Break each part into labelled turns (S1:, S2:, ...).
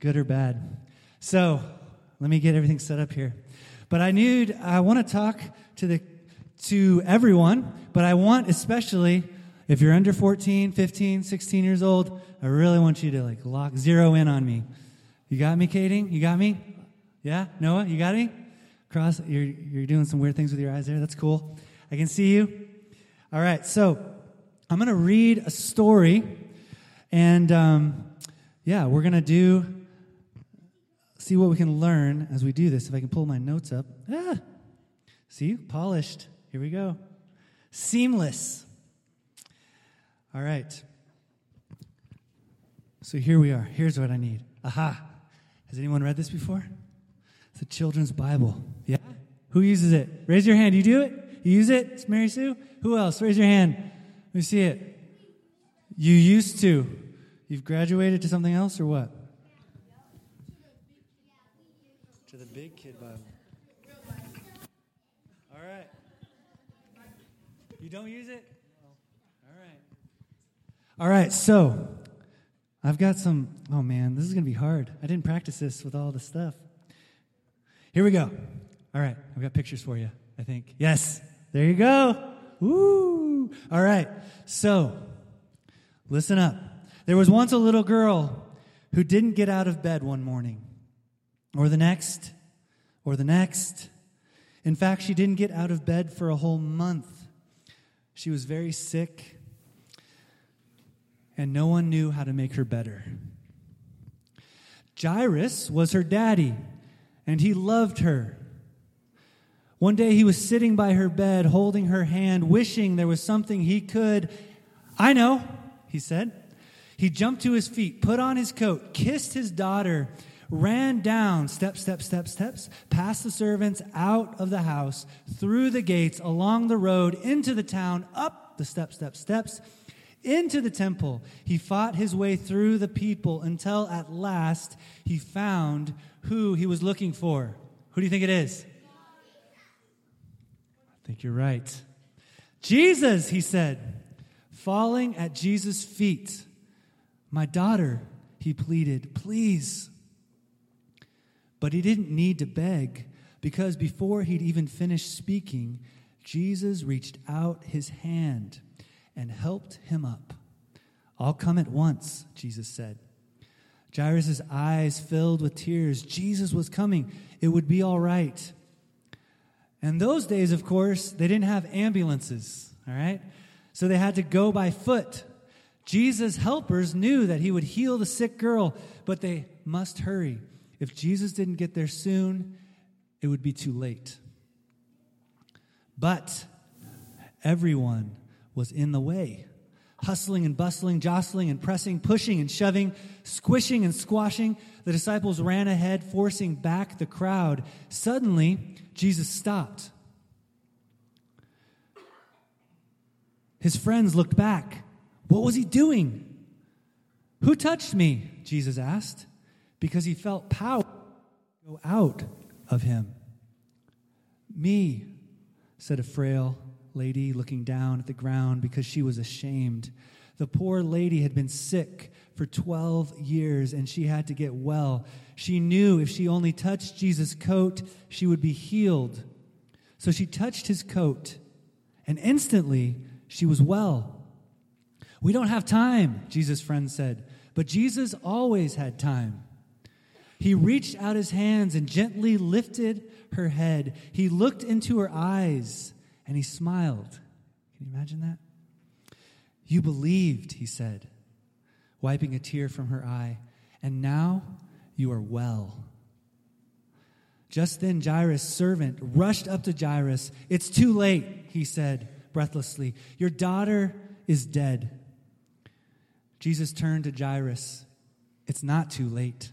S1: good or bad. So, let me get everything set up here. But I need, I want to talk to the, to everyone, but I want especially, if you're under 14, 15, 16 years old, I really want you to like lock, zero in on me. You got me, Katie? You got me? Yeah? Noah, you got me? Cross, you're, you're doing some weird things with your eyes there. That's cool. I can see you. All right, so I'm going to read a story, and um, yeah, we're going to do, see what we can learn as we do this. If I can pull my notes up. Ah, see, polished. Here we go. Seamless. All right. So here we are. Here's what I need. Aha. Has anyone read this before? It's a children's Bible. Yeah? Who uses it? Raise your hand. You do it? You use it? It's Mary Sue? Who else? Raise your hand. Let me see it. You used to. You've graduated to something else or what? To the big kid Bible. All right. You don't use it? All right. All right, so I've got some. Oh man, this is going to be hard. I didn't practice this with all the stuff. Here we go. All right, I've got pictures for you, I think. Yes, there you go. Woo! All right, so listen up. There was once a little girl who didn't get out of bed one morning, or the next, or the next. In fact, she didn't get out of bed for a whole month. She was very sick, and no one knew how to make her better. Jairus was her daddy, and he loved her. One day he was sitting by her bed, holding her hand, wishing there was something he could. I know, he said. He jumped to his feet, put on his coat, kissed his daughter, ran down, step, step, step, steps, past the servants, out of the house, through the gates, along the road, into the town, up the step, step, steps, into the temple. He fought his way through the people until at last he found who he was looking for. Who do you think it is? I think you're right. Jesus, he said, falling at Jesus' feet. My daughter, he pleaded, please. But he didn't need to beg because before he'd even finished speaking, Jesus reached out his hand and helped him up. I'll come at once, Jesus said. Jairus' eyes filled with tears. Jesus was coming. It would be all right. And those days, of course, they didn't have ambulances, all right? So they had to go by foot. Jesus' helpers knew that he would heal the sick girl, but they must hurry. If Jesus didn't get there soon, it would be too late. But everyone was in the way hustling and bustling, jostling and pressing, pushing and shoving, squishing and squashing. The disciples ran ahead, forcing back the crowd. Suddenly, Jesus stopped. His friends looked back. What was he doing? Who touched me? Jesus asked, because he felt power go out of him. Me, said a frail lady looking down at the ground because she was ashamed. The poor lady had been sick for 12 years and she had to get well. She knew if she only touched Jesus' coat, she would be healed. So she touched his coat and instantly she was well. We don't have time, Jesus' friend said, but Jesus always had time. He reached out his hands and gently lifted her head. He looked into her eyes and he smiled. Can you imagine that? You believed, he said, wiping a tear from her eye, and now you are well. Just then, Jairus' servant rushed up to Jairus. It's too late, he said breathlessly. Your daughter is dead. Jesus turned to Jairus. It's not too late,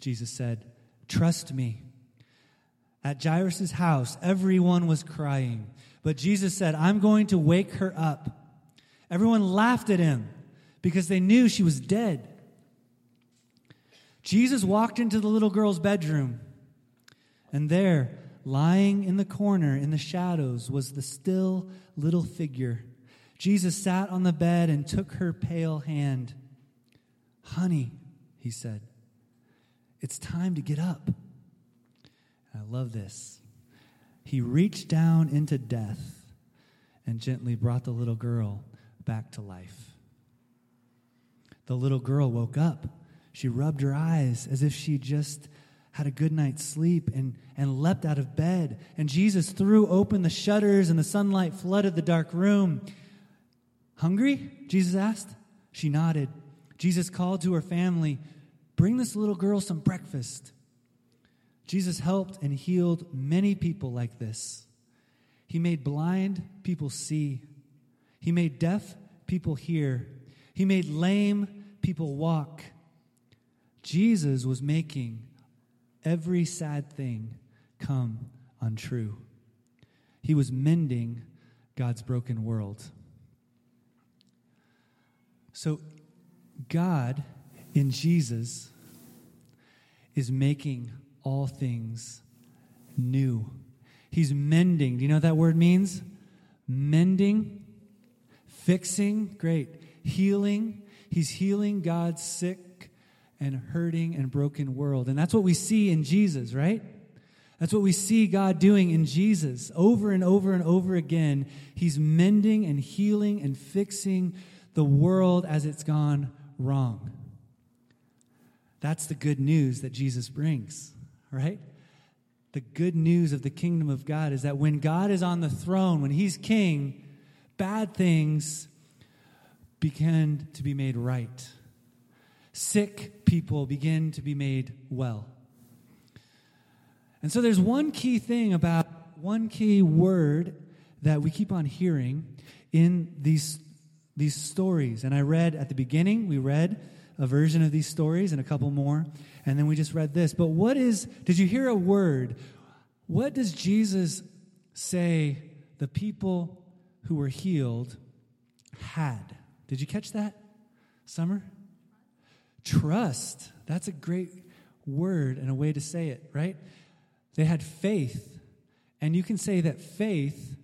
S1: Jesus said. Trust me. At Jairus' house, everyone was crying. But Jesus said, I'm going to wake her up. Everyone laughed at him because they knew she was dead. Jesus walked into the little girl's bedroom, and there, lying in the corner in the shadows, was the still little figure. Jesus sat on the bed and took her pale hand. Honey, he said, It's time to get up. I love this. He reached down into death and gently brought the little girl back to life. The little girl woke up. She rubbed her eyes as if she just had a good night's sleep and, and leapt out of bed. And Jesus threw open the shutters and the sunlight flooded the dark room. Hungry? Jesus asked. She nodded. Jesus called to her family, Bring this little girl some breakfast. Jesus helped and healed many people like this. He made blind people see. He made deaf people hear. He made lame people walk. Jesus was making every sad thing come untrue. He was mending God's broken world. So, God in Jesus is making all things new. He's mending. Do you know what that word means? Mending, fixing, great. Healing. He's healing God's sick and hurting and broken world. And that's what we see in Jesus, right? That's what we see God doing in Jesus over and over and over again. He's mending and healing and fixing the world as it's gone wrong. That's the good news that Jesus brings, right? The good news of the kingdom of God is that when God is on the throne, when he's king, bad things begin to be made right. Sick people begin to be made well. And so there's one key thing about one key word that we keep on hearing in these, these stories. And I read at the beginning, we read a version of these stories and a couple more, and then we just read this. But what is, did you hear a word? What does Jesus say the people who were healed had? Did you catch that? Summer? Trust. That's a great word and a way to say it, right? They had faith. And you can say that faith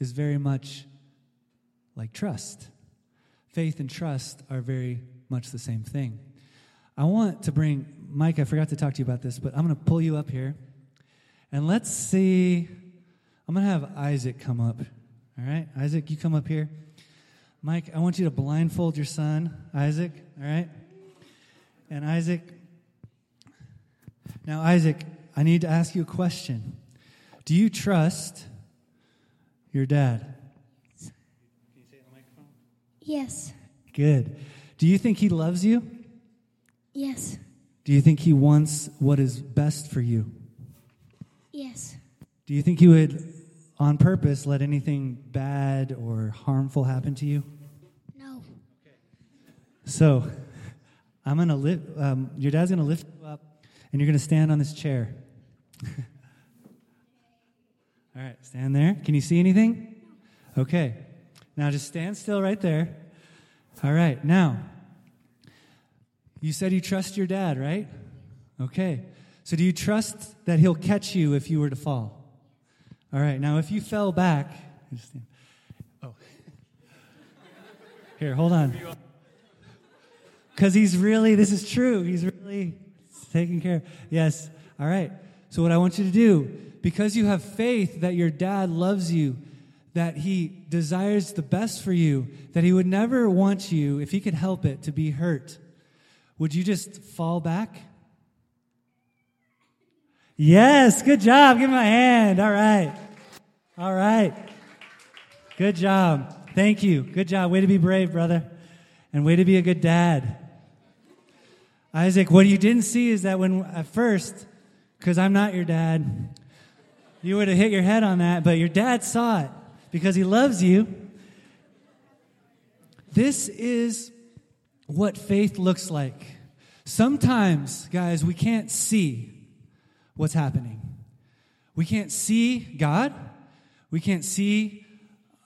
S1: is very much like trust. Faith and trust are very much the same thing. I want to bring, Mike, I forgot to talk to you about this, but I'm going to pull you up here. And let's see. I'm going to have Isaac come up. All right? Isaac, you come up here. Mike, I want you to blindfold your son, Isaac. All right? And Isaac, now, Isaac, I need to ask you a question. Do you trust your dad?
S2: Yes.
S1: Good. Do you think he loves you?
S2: Yes.
S1: Do you think he wants what is best for you?
S2: Yes.
S1: Do you think he would, on purpose, let anything bad or harmful happen to you?
S2: No.
S1: So, I'm gonna lift. Um, your dad's gonna lift you up, and you're gonna stand on this chair. All right, stand there. Can you see anything? Okay. Now just stand still right there. All right. Now, you said you trust your dad, right? Okay. So do you trust that he'll catch you if you were to fall? All right. Now, if you fell back, oh, here, hold on. Because he's really, this is true. He's really taking care. Yes. All right. So, what I want you to do, because you have faith that your dad loves you, that he desires the best for you, that he would never want you, if he could help it, to be hurt, would you just fall back? Yes, good job. Give him a hand. All right. All right. Good job. Thank you. Good job. Way to be brave, brother. And way to be a good dad. Isaac, what you didn't see is that when at first, because I'm not your dad, you would have hit your head on that, but your dad saw it because he loves you. This is what faith looks like. Sometimes, guys, we can't see what's happening. We can't see God. We can't see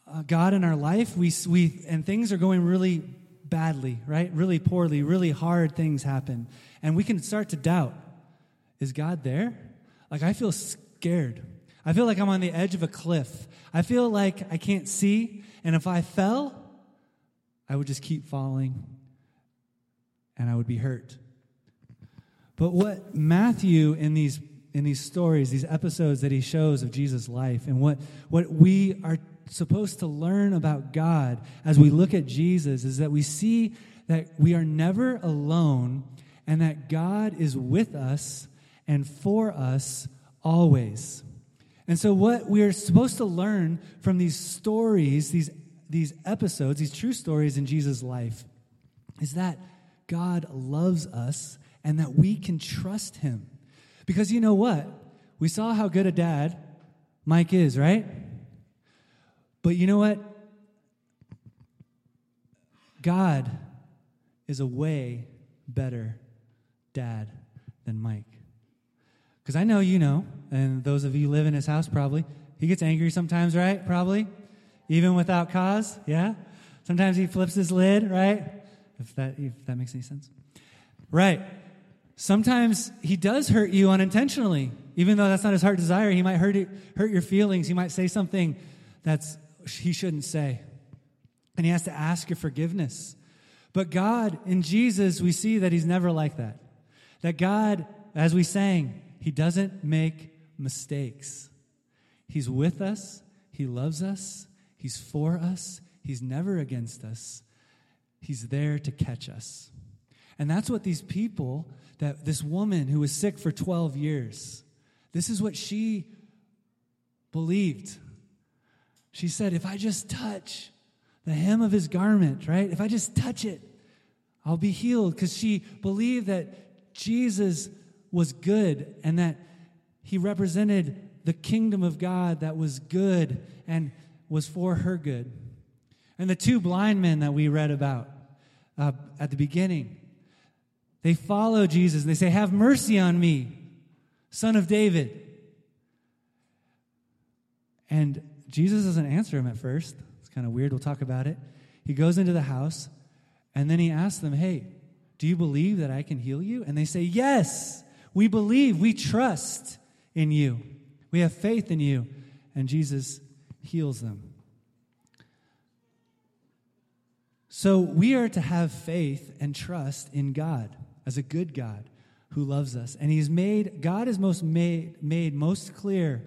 S1: uh, God in our life. We, we, and things are going really badly, right? Really poorly, really hard things happen. And we can start to doubt is God there? Like, I feel scared. I feel like I'm on the edge of a cliff. I feel like I can't see. And if I fell, I would just keep falling and I would be hurt. But what Matthew in these in these stories, these episodes that he shows of Jesus' life, and what, what we are supposed to learn about God as we look at Jesus is that we see that we are never alone and that God is with us and for us always. And so, what we are supposed to learn from these stories, these, these episodes, these true stories in Jesus' life, is that God loves us and that we can trust Him. Because you know what? We saw how good a dad Mike is, right? But you know what? God is a way better dad than Mike. Because I know you know, and those of you live in his house probably, he gets angry sometimes, right? Probably. Even without cause, yeah? Sometimes he flips his lid, right? If that, if that makes any sense. Right. Sometimes he does hurt you unintentionally. Even though that's not his heart desire, he might hurt, hurt your feelings. He might say something that's he shouldn't say. And he has to ask your forgiveness. But God, in Jesus, we see that he's never like that. That God, as we sang, he doesn't make mistakes. He's with us, he loves us, he's for us, he's never against us. He's there to catch us. And that's what these people that this woman who was sick for 12 years, this is what she believed. She said, If I just touch the hem of his garment, right? If I just touch it, I'll be healed. Because she believed that Jesus was good and that he represented the kingdom of God that was good and was for her good. And the two blind men that we read about uh, at the beginning, they follow Jesus and they say, Have mercy on me, son of David. And Jesus doesn't answer him at first. It's kind of weird. We'll talk about it. He goes into the house and then he asks them, Hey, do you believe that I can heal you? And they say, Yes, we believe. We trust in you. We have faith in you. And Jesus heals them. So we are to have faith and trust in God as a good God who loves us. And he's made, God is most made, made most clear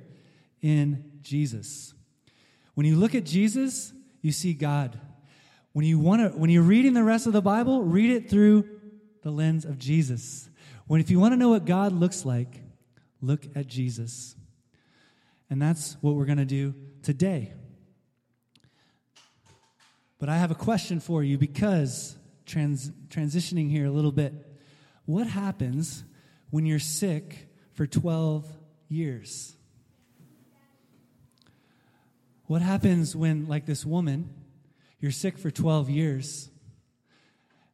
S1: in Jesus. When you look at Jesus, you see God. When you want to, when you're reading the rest of the Bible, read it through the lens of Jesus. When if you want to know what God looks like, look at Jesus. And that's what we're going to do today. But I have a question for you because trans, transitioning here a little bit. What happens when you're sick for 12 years? What happens when, like this woman, you're sick for 12 years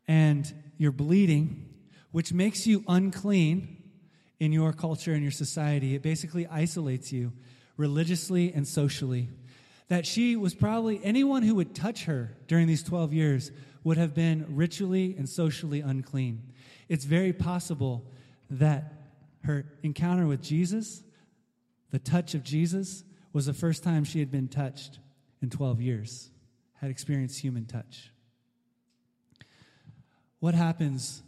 S1: and you're bleeding, which makes you unclean in your culture and your society? It basically isolates you religiously and socially. That she was probably, anyone who would touch her during these 12 years would have been ritually and socially unclean it's very possible that her encounter with Jesus, the touch of Jesus, was the first time she had been touched in 12 years, had experienced human touch. What happens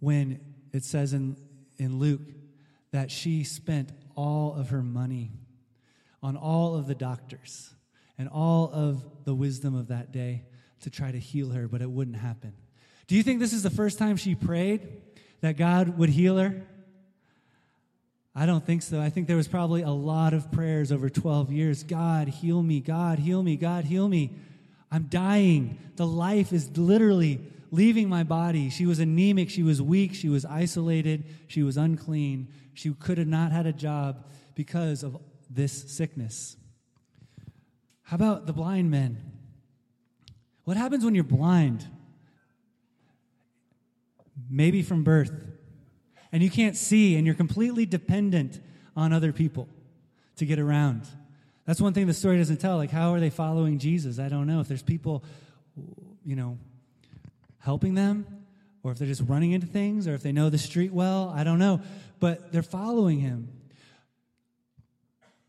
S1: when it says in, in Luke that she spent all of her money on all of the doctors and all of the wisdom of that day to try to heal her, but it wouldn't happen? Do you think this is the first time she prayed that God would heal her? I don't think so. I think there was probably a lot of prayers over 12 years God, heal me. God, heal me. God, heal me. I'm dying. The life is literally leaving my body. She was anemic. She was weak. She was isolated. She was unclean. She could have not had a job because of this sickness. How about the blind men? What happens when you're blind? maybe from birth, and you can't see, and you're completely dependent on other people to get around. That's one thing the story doesn't tell. Like, how are they following Jesus? I don't know. If there's people, you know, helping them, or if they're just running into things, or if they know the street well, I don't know. But they're following him.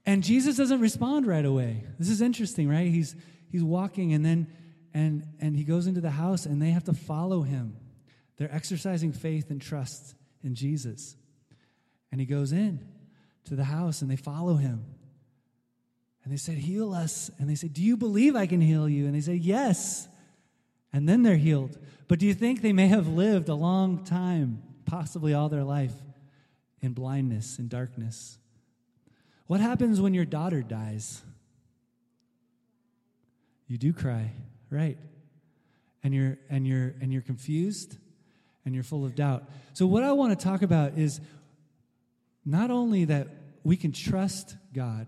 S1: And Jesus doesn't respond right away. This is interesting, right? He's he's walking and then and and he goes into the house and they have to follow him. They're exercising faith and trust in Jesus. And he goes in to the house and they follow him. And they said, Heal us. And they said, Do you believe I can heal you? And they said, Yes. And then they're healed. But do you think they may have lived a long time, possibly all their life, in blindness, in darkness? What happens when your daughter dies? You do cry, right? And you're and you're and you're confused and you're full of doubt. So what I want to talk about is not only that we can trust God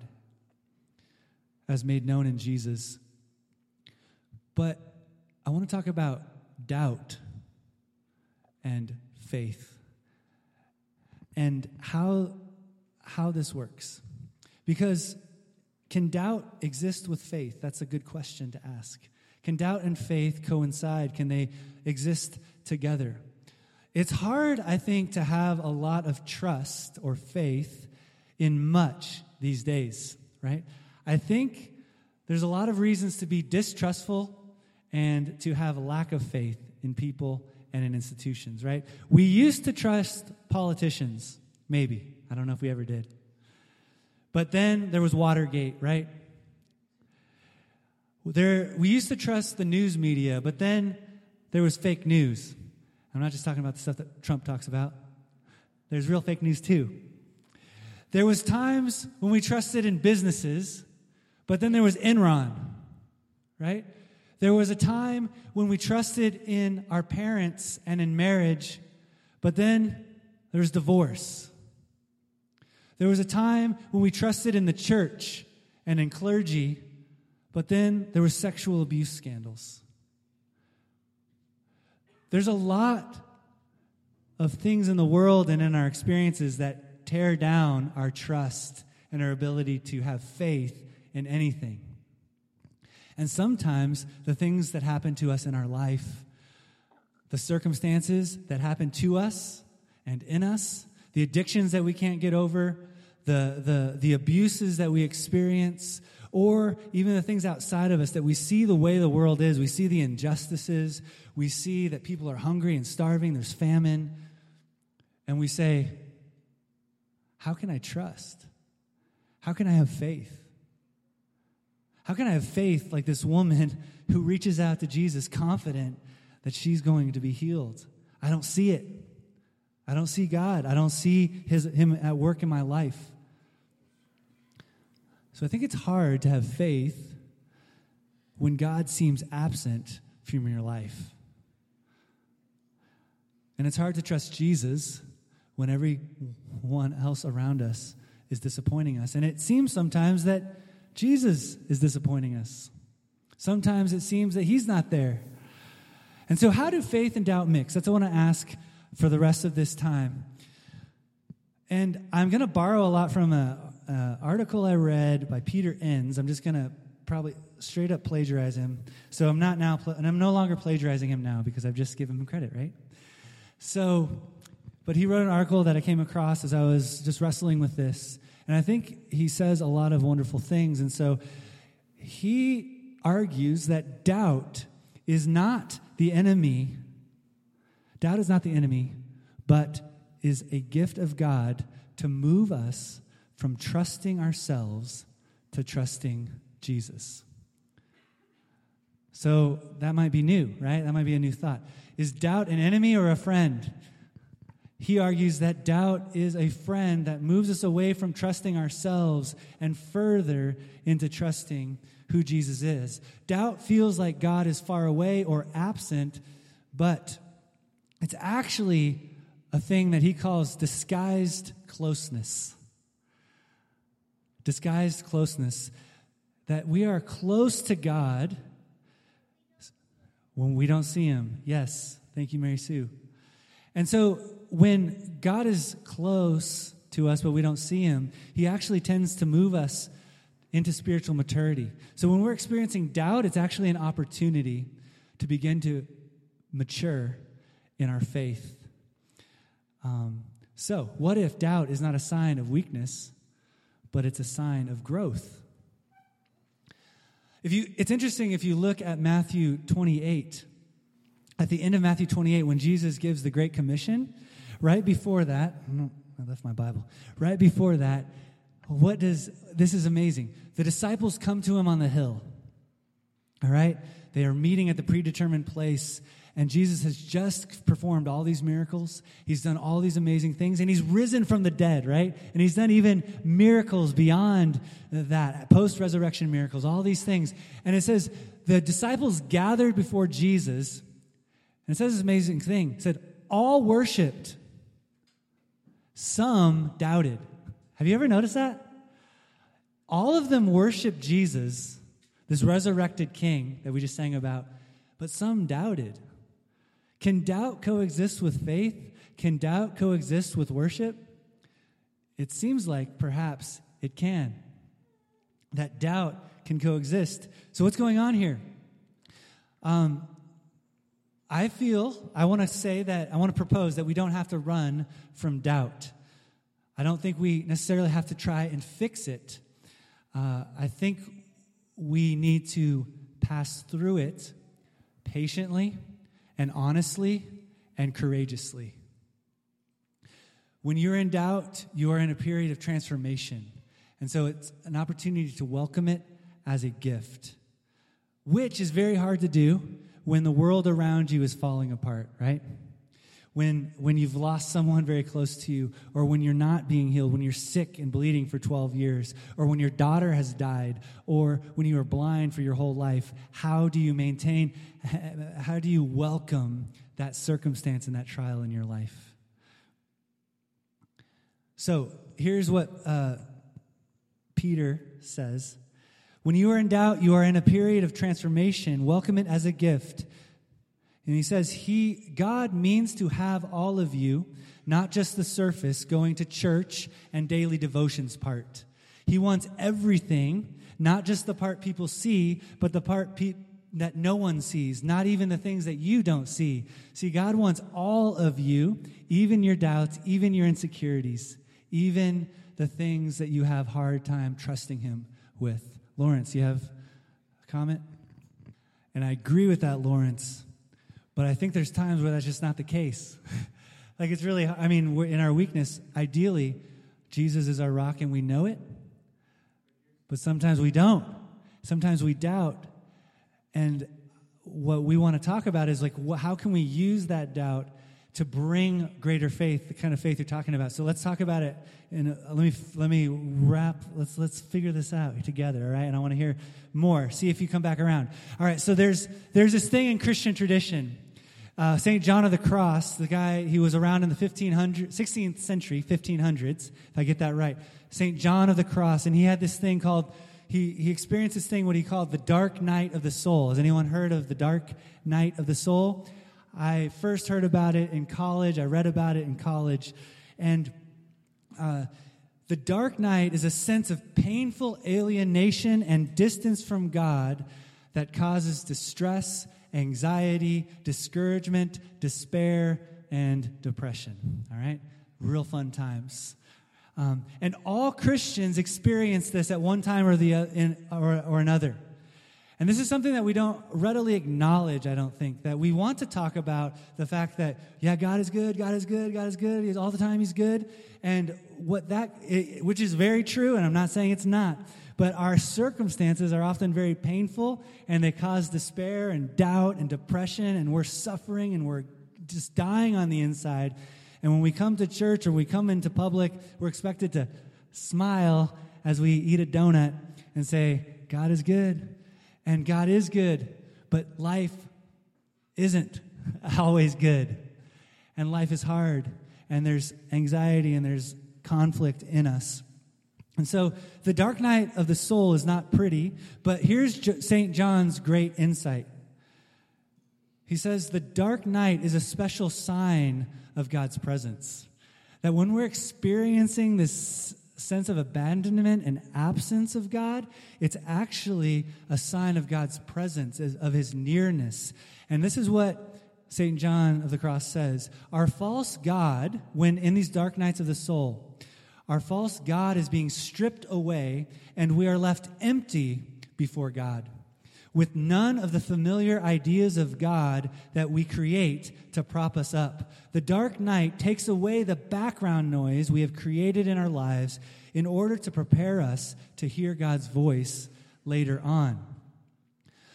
S1: as made known in Jesus, but I want to talk about doubt and faith and how how this works. Because can doubt exist with faith? That's a good question to ask. Can doubt and faith coincide? Can they exist together? It's hard, I think, to have a lot of trust or faith in much these days, right? I think there's a lot of reasons to be distrustful and to have a lack of faith in people and in institutions, right? We used to trust politicians, maybe. I don't know if we ever did. But then there was Watergate, right? There, we used to trust the news media, but then there was fake news. I'm not just talking about the stuff that Trump talks about. There's real fake news too. There was times when we trusted in businesses, but then there was Enron, right? There was a time when we trusted in our parents and in marriage, but then there was divorce. There was a time when we trusted in the church and in clergy, but then there were sexual abuse scandals. There's a lot of things in the world and in our experiences that tear down our trust and our ability to have faith in anything. And sometimes the things that happen to us in our life, the circumstances that happen to us and in us, the addictions that we can't get over, the, the, the abuses that we experience, or even the things outside of us that we see the way the world is. We see the injustices. We see that people are hungry and starving, there's famine. And we say, How can I trust? How can I have faith? How can I have faith like this woman who reaches out to Jesus confident that she's going to be healed? I don't see it. I don't see God. I don't see his, Him at work in my life. So I think it's hard to have faith when God seems absent from your life. And it's hard to trust Jesus when everyone else around us is disappointing us. And it seems sometimes that Jesus is disappointing us. Sometimes it seems that he's not there. And so, how do faith and doubt mix? That's what I want to ask for the rest of this time. And I'm going to borrow a lot from an article I read by Peter Enns. I'm just going to probably straight up plagiarize him. So I'm not now, and I'm no longer plagiarizing him now because I've just given him credit, right? So, but he wrote an article that I came across as I was just wrestling with this. And I think he says a lot of wonderful things. And so he argues that doubt is not the enemy. Doubt is not the enemy, but is a gift of God to move us from trusting ourselves to trusting Jesus. So that might be new, right? That might be a new thought. Is doubt an enemy or a friend? He argues that doubt is a friend that moves us away from trusting ourselves and further into trusting who Jesus is. Doubt feels like God is far away or absent, but it's actually a thing that he calls disguised closeness. Disguised closeness. That we are close to God when we don't see him. Yes. Thank you, Mary Sue. And so when God is close to us, but we don't see him, he actually tends to move us into spiritual maturity. So when we're experiencing doubt, it's actually an opportunity to begin to mature in our faith. Um, so, what if doubt is not a sign of weakness, but it's a sign of growth? If you, it's interesting if you look at Matthew 28. At the end of Matthew 28, when Jesus gives the Great Commission, right before that, I left my Bible. Right before that, what does this is amazing. The disciples come to him on the hill. All right? They are meeting at the predetermined place, and Jesus has just performed all these miracles. He's done all these amazing things, and he's risen from the dead, right? And he's done even miracles beyond that, post resurrection miracles, all these things. And it says, the disciples gathered before Jesus, and it says this amazing thing. It said, all worshiped, some doubted. Have you ever noticed that? All of them worshiped Jesus this resurrected king that we just sang about, but some doubted. Can doubt coexist with faith? Can doubt coexist with worship? It seems like perhaps it can. That doubt can coexist. So, what's going on here? Um, I feel, I want to say that, I want to propose that we don't have to run from doubt. I don't think we necessarily have to try and fix it. Uh, I think we need to pass through it patiently and honestly and courageously. When you're in doubt, you are in a period of transformation. And so it's an opportunity to welcome it as a gift, which is very hard to do when the world around you is falling apart, right? When, when you've lost someone very close to you, or when you're not being healed, when you're sick and bleeding for 12 years, or when your daughter has died, or when you are blind for your whole life, how do you maintain, how do you welcome that circumstance and that trial in your life? So here's what uh, Peter says When you are in doubt, you are in a period of transformation. Welcome it as a gift and he says, He, God means to have all of you, not just the surface, going to church and daily devotions part. He wants everything, not just the part people see, but the part pe- that no one sees, not even the things that you don't see. See, God wants all of you, even your doubts, even your insecurities, even the things that you have hard time trusting Him with. Lawrence, you have a comment? And I agree with that, Lawrence. But I think there's times where that's just not the case. like it's really, I mean, in our weakness, ideally, Jesus is our rock and we know it. But sometimes we don't. Sometimes we doubt. And what we want to talk about is like, how can we use that doubt to bring greater faith, the kind of faith you're talking about? So let's talk about it. And let me let me wrap. Let's let's figure this out together, all right? And I want to hear more. See if you come back around. All right. So there's there's this thing in Christian tradition. Uh, St. John of the Cross, the guy, he was around in the 1500, 16th century, 1500s, if I get that right. St. John of the Cross, and he had this thing called, he, he experienced this thing, what he called the dark night of the soul. Has anyone heard of the dark night of the soul? I first heard about it in college. I read about it in college. And uh, the dark night is a sense of painful alienation and distance from God that causes distress, anxiety, discouragement, despair, and depression. All right? Real fun times. Um, and all Christians experience this at one time or, the, uh, in, or, or another. And this is something that we don't readily acknowledge, I don't think, that we want to talk about the fact that, yeah, God is good, God is good, God is good, he's, all the time He's good. And what that, it, which is very true, and I'm not saying it's not, but our circumstances are often very painful and they cause despair and doubt and depression, and we're suffering and we're just dying on the inside. And when we come to church or we come into public, we're expected to smile as we eat a donut and say, God is good and God is good, but life isn't always good. And life is hard, and there's anxiety and there's conflict in us. And so the dark night of the soul is not pretty, but here's St. John's great insight. He says the dark night is a special sign of God's presence. That when we're experiencing this sense of abandonment and absence of God, it's actually a sign of God's presence, of his nearness. And this is what St. John of the Cross says Our false God, when in these dark nights of the soul, our false God is being stripped away, and we are left empty before God. with none of the familiar ideas of God that we create to prop us up. The dark night takes away the background noise we have created in our lives in order to prepare us to hear God's voice later on.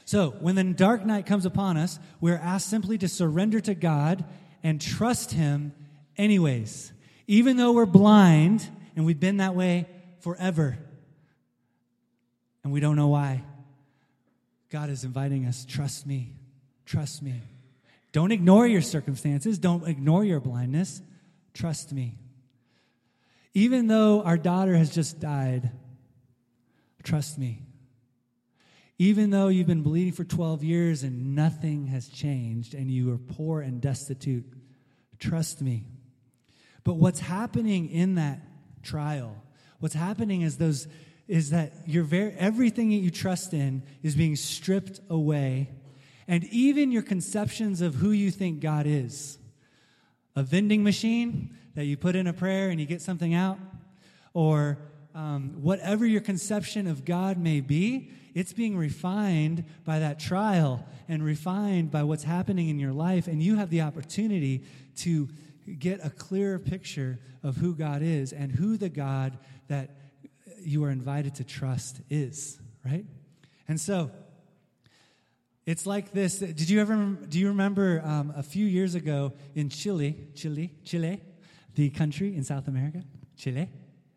S1: So, when the dark night comes upon us, we're asked simply to surrender to God and trust Him anyways, even though we're blind and we've been that way forever and we don't know why. God is inviting us trust me, trust me. Don't ignore your circumstances, don't ignore your blindness. Trust me. Even though our daughter has just died, trust me. Even though you've been bleeding for 12 years and nothing has changed and you are poor and destitute, trust me. But what's happening in that trial, what's happening is those is that your very, everything that you trust in is being stripped away, and even your conceptions of who you think God is. A vending machine that you put in a prayer and you get something out, or um, whatever your conception of God may be, it's being refined by that trial and refined by what's happening in your life, and you have the opportunity to get a clearer picture of who God is and who the God that you are invited to trust is, right? And so, it's like this. Did you ever, do you remember um, a few years ago in Chile, Chile, Chile, the country in South America? Chile?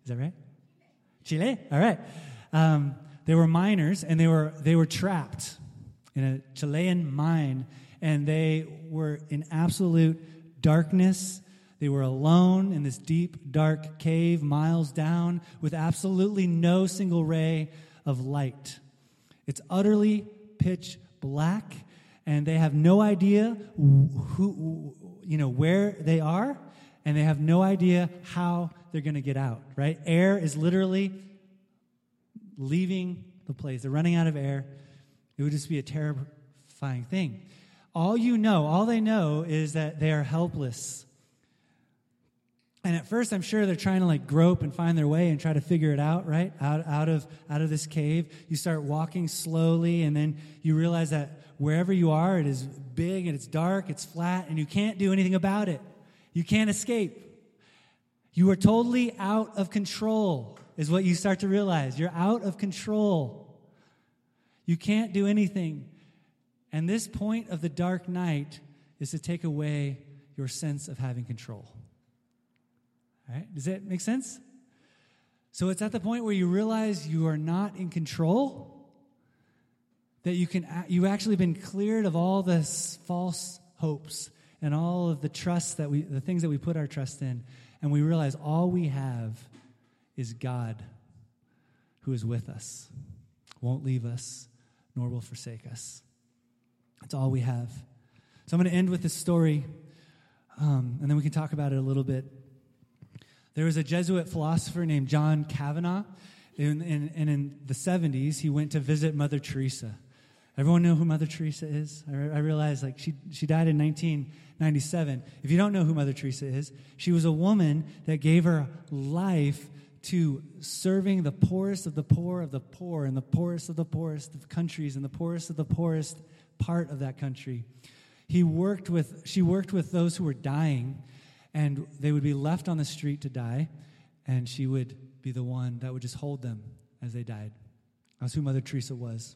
S1: Is that right? Chile? All right. Um, they were miners and they were, they were trapped in a Chilean mine and they were in absolute darkness they were alone in this deep, dark cave miles down with absolutely no single ray of light. It's utterly pitch black, and they have no idea who, you know, where they are, and they have no idea how they're going to get out, right? Air is literally leaving the place. They're running out of air. It would just be a terrifying thing. All you know, all they know is that they are helpless and at first, I'm sure they're trying to like grope and find their way and try to figure it out, right? Out, out, of, out of this cave. You start walking slowly, and then you realize that wherever you are, it is big and it's dark, it's flat, and you can't do anything about it. You can't escape. You are totally out of control, is what you start to realize. You're out of control. You can't do anything. And this point of the dark night is to take away your sense of having control. Right? Does that make sense? So it's at the point where you realize you are not in control, that you can you actually been cleared of all this false hopes and all of the trust that we the things that we put our trust in, and we realize all we have is God who is with us, won't leave us, nor will forsake us. That's all we have. So I'm going to end with this story, um, and then we can talk about it a little bit. There was a Jesuit philosopher named John Kavanaugh, and in, the 70s, he went to visit Mother Teresa. Everyone know who Mother Teresa is? I, I realized like she, she died in 1997. If you don't know who Mother Teresa is, she was a woman that gave her life to serving the poorest of the poor of the poor and the poorest of the poorest of countries and the poorest of the poorest part of that country. He worked with, she worked with those who were dying and they would be left on the street to die, and she would be the one that would just hold them as they died. That's who Mother Teresa was.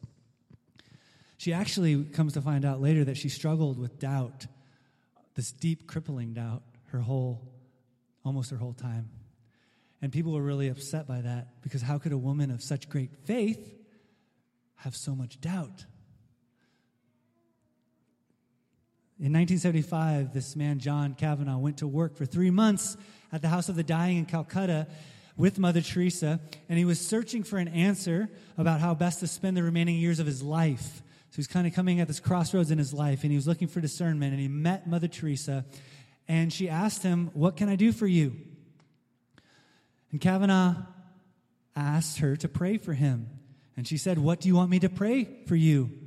S1: She actually comes to find out later that she struggled with doubt, this deep, crippling doubt, her whole, almost her whole time. And people were really upset by that because how could a woman of such great faith have so much doubt? In 1975, this man, John Kavanaugh, went to work for three months at the House of the Dying in Calcutta with Mother Teresa, and he was searching for an answer about how best to spend the remaining years of his life. So he's kind of coming at this crossroads in his life, and he was looking for discernment, and he met Mother Teresa, and she asked him, What can I do for you? And Kavanaugh asked her to pray for him. And she said, What do you want me to pray for you?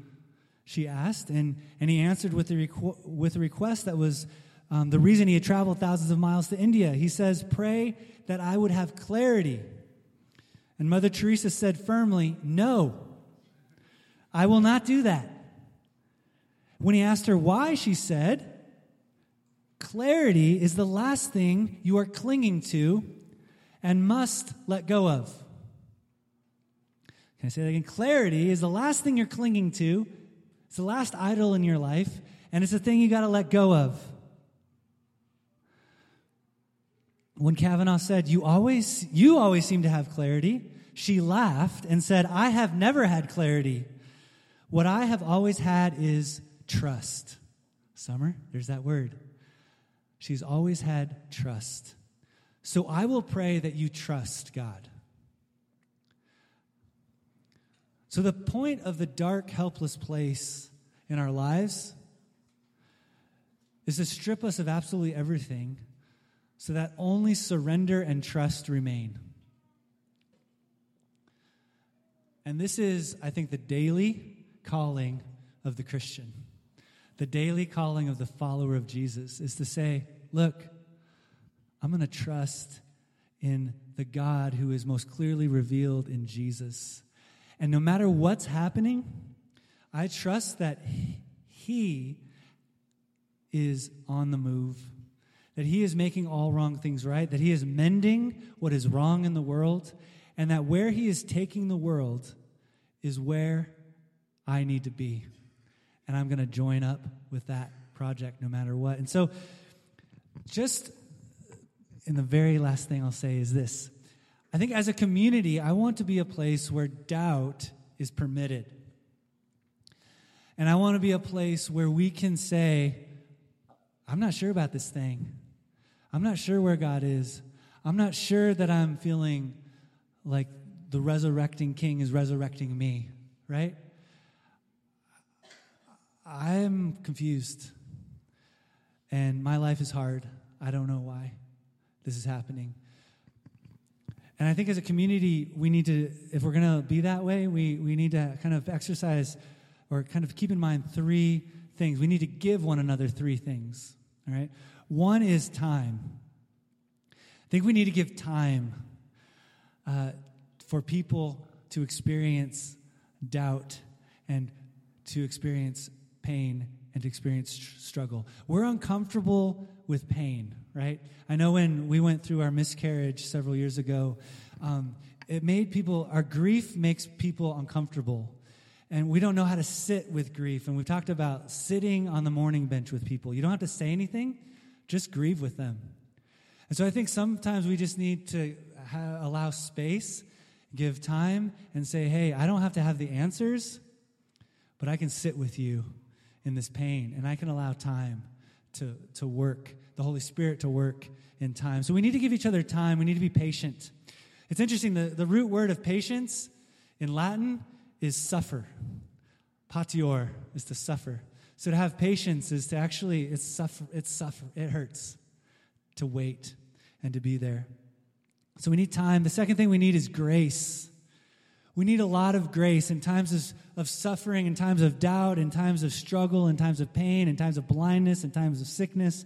S1: She asked. And, and he answered with, the requ- with a request that was um, the reason he had traveled thousands of miles to India. He says, Pray that I would have clarity. And Mother Teresa said firmly, No. I will not do that. When he asked her why, she said, Clarity is the last thing you are clinging to and must let go of. Can I say that again? Clarity is the last thing you're clinging to, it's the last idol in your life, and it's the thing you got to let go of. When Kavanaugh said, you always, you always seem to have clarity, she laughed and said, I have never had clarity. What I have always had is trust. Summer, there's that word. She's always had trust. So I will pray that you trust God. So, the point of the dark, helpless place in our lives is to strip us of absolutely everything so that only surrender and trust remain. And this is, I think, the daily calling of the Christian. The daily calling of the follower of Jesus is to say, look, I'm going to trust in the God who is most clearly revealed in Jesus. And no matter what's happening, I trust that He is on the move, that He is making all wrong things right, that He is mending what is wrong in the world, and that where He is taking the world is where I need to be. And I'm going to join up with that project no matter what. And so, just in the very last thing I'll say is this I think as a community, I want to be a place where doubt is permitted. And I want to be a place where we can say, I'm not sure about this thing. I'm not sure where God is. I'm not sure that I'm feeling like the resurrecting king is resurrecting me, right? I'm confused. And my life is hard. I don't know why this is happening. And I think as a community, we need to, if we're going to be that way, we, we need to kind of exercise or kind of keep in mind three things. We need to give one another three things. All right? One is time. I think we need to give time uh, for people to experience doubt and to experience pain and experience struggle. We're uncomfortable with pain, right? I know when we went through our miscarriage several years ago, um, it made people, our grief makes people uncomfortable. And we don't know how to sit with grief. And we've talked about sitting on the mourning bench with people. You don't have to say anything, just grieve with them. And so I think sometimes we just need to ha- allow space, give time, and say, hey, I don't have to have the answers, but I can sit with you in this pain, and I can allow time to, to work, the Holy Spirit to work in time. So we need to give each other time. We need to be patient. It's interesting, the, the root word of patience in Latin is suffer. Patior is to suffer. So to have patience is to actually, it's suffer, it's suffer, it hurts to wait and to be there. So we need time. The second thing we need is grace. We need a lot of grace in times of, suffering, in times of doubt, in times of struggle, in times of pain, in times of blindness, in times of sickness.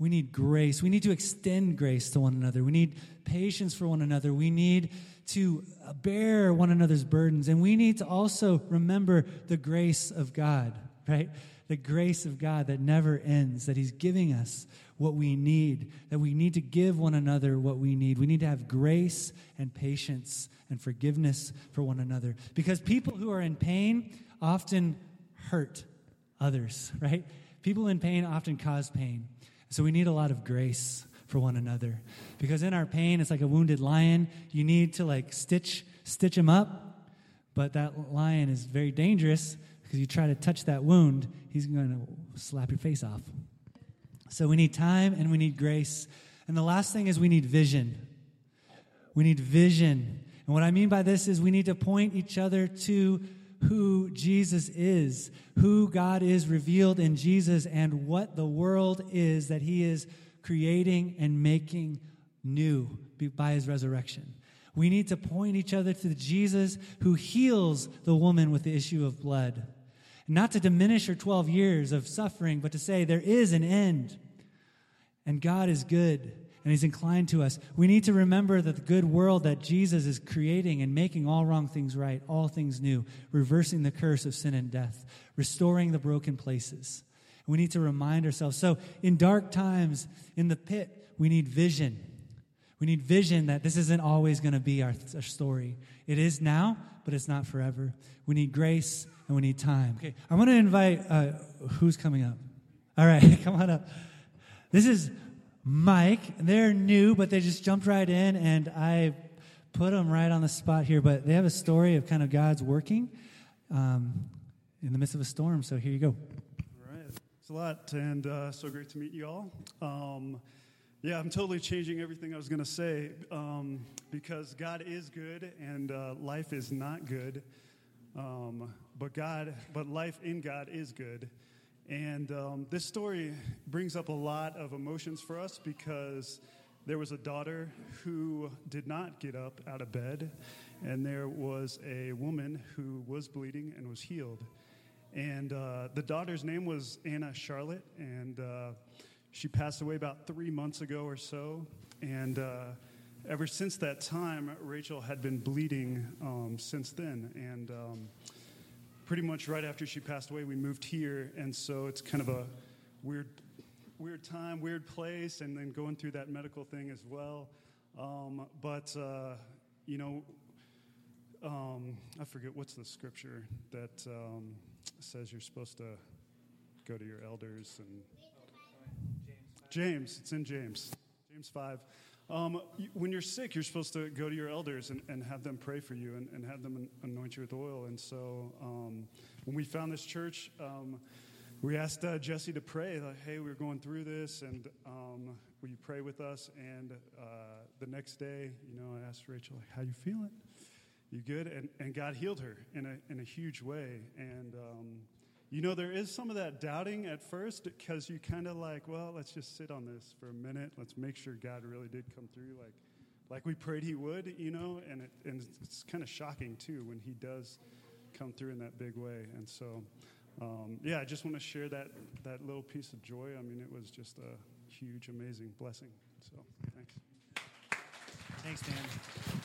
S1: We need grace. We need to extend grace to one another. We need patience for one another. We need to bear one another's burdens. And we need to also remember the grace of God, right? The grace of God that never ends, that He's giving us what we need, that we need to give one another what we need. We need to have grace and patience and forgiveness for one another. Because people who are in pain often hurt others, right? People in pain often cause pain. So we need a lot of grace for one another. Because in our pain, it's like a wounded lion. You need to like stitch stitch him up, but that lion is very dangerous because you try to touch that wound, he's going to slap your face off. So we need time and we need grace. And the last thing is we need vision. We need vision. And what I mean by this is we need to point each other to who Jesus is, who God is revealed in Jesus, and what the world is that He is creating and making new by His resurrection. We need to point each other to Jesus who heals the woman with the issue of blood. Not to diminish her 12 years of suffering, but to say there is an end. And God is good. and He's inclined to us. We need to remember that the good world that Jesus is creating and making all wrong things right, all things new, reversing the curse of sin and death, restoring the broken places. We need to remind ourselves. So, in dark times, in the pit, we need vision. We need vision that this isn't always going to be our, our story. It is now, but it's not forever. We need grace and we need time. Okay, I want to invite uh, who's coming up? All right, come on up. This is Mike. They're new, but they just jumped right in, and I put them right on the spot here. But they have a story of kind of God's working um, in the midst of a storm. So here you go.
S3: All right. it's a lot, and uh, so great to meet you all. Um, yeah, I'm totally changing everything I was going to say um, because God is good and uh, life is not good. Um, but God, but life in God is good. And um, this story brings up a lot of emotions for us because there was a daughter who did not get up out of bed, and there was a woman who was bleeding and was healed. And uh, the daughter's name was Anna Charlotte, and uh, she passed away about three months ago or so. And uh, ever since that time, Rachel had been bleeding um, since then. And um, pretty much right after she passed away, we moved here, and so it's kind of a weird, weird time, weird place, and then going through that medical thing as well. Um, but uh, you know, um, I forget what's the scripture that um, says you're supposed to go to your elders and James. It's in James, James five. Um, when you're sick, you're supposed to go to your elders and, and have them pray for you and, and have them anoint you with oil. And so um, when we found this church, um, we asked uh, Jesse to pray, like, hey, we're going through this, and um, will you pray with us? And uh, the next day, you know, I asked Rachel, like, how you feeling? You good? And, and God healed her in a, in a huge way. And um, you know, there is some of that doubting at first because you kind of like, well, let's just sit on this for a minute. Let's make sure God really did come through, like, like we prayed He would. You know, and it, and it's kind of shocking too when He does come through in that big way. And so, um, yeah, I just want to share that that little piece of joy. I mean, it was just a huge, amazing blessing. So, thanks.
S1: Thanks, man.